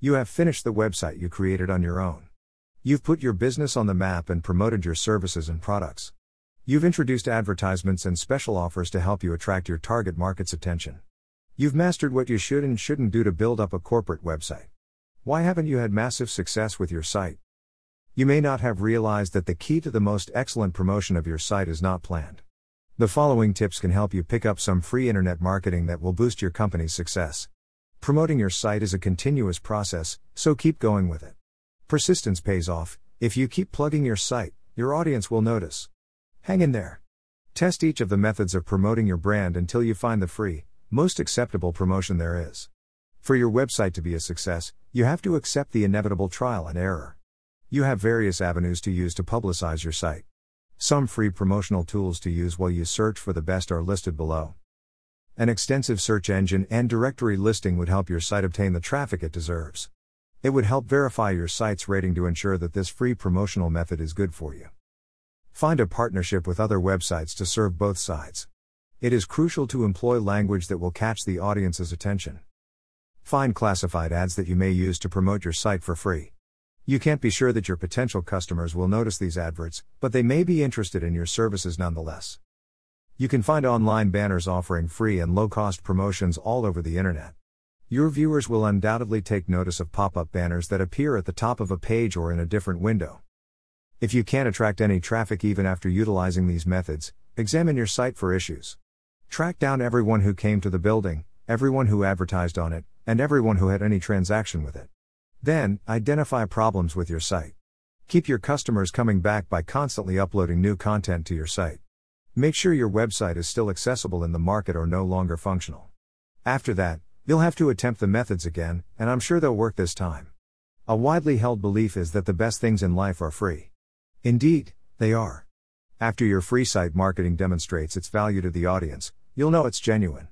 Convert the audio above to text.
You have finished the website you created on your own. You've put your business on the map and promoted your services and products. You've introduced advertisements and special offers to help you attract your target market's attention. You've mastered what you should and shouldn't do to build up a corporate website. Why haven't you had massive success with your site? You may not have realized that the key to the most excellent promotion of your site is not planned. The following tips can help you pick up some free internet marketing that will boost your company's success. Promoting your site is a continuous process, so keep going with it. Persistence pays off. If you keep plugging your site, your audience will notice. Hang in there. Test each of the methods of promoting your brand until you find the free, most acceptable promotion there is. For your website to be a success, you have to accept the inevitable trial and error. You have various avenues to use to publicize your site. Some free promotional tools to use while you search for the best are listed below. An extensive search engine and directory listing would help your site obtain the traffic it deserves. It would help verify your site's rating to ensure that this free promotional method is good for you. Find a partnership with other websites to serve both sides. It is crucial to employ language that will catch the audience's attention. Find classified ads that you may use to promote your site for free. You can't be sure that your potential customers will notice these adverts, but they may be interested in your services nonetheless. You can find online banners offering free and low cost promotions all over the internet. Your viewers will undoubtedly take notice of pop up banners that appear at the top of a page or in a different window. If you can't attract any traffic even after utilizing these methods, examine your site for issues. Track down everyone who came to the building, everyone who advertised on it, and everyone who had any transaction with it. Then, identify problems with your site. Keep your customers coming back by constantly uploading new content to your site. Make sure your website is still accessible in the market or no longer functional. After that, you'll have to attempt the methods again, and I'm sure they'll work this time. A widely held belief is that the best things in life are free. Indeed, they are. After your free site marketing demonstrates its value to the audience, you'll know it's genuine.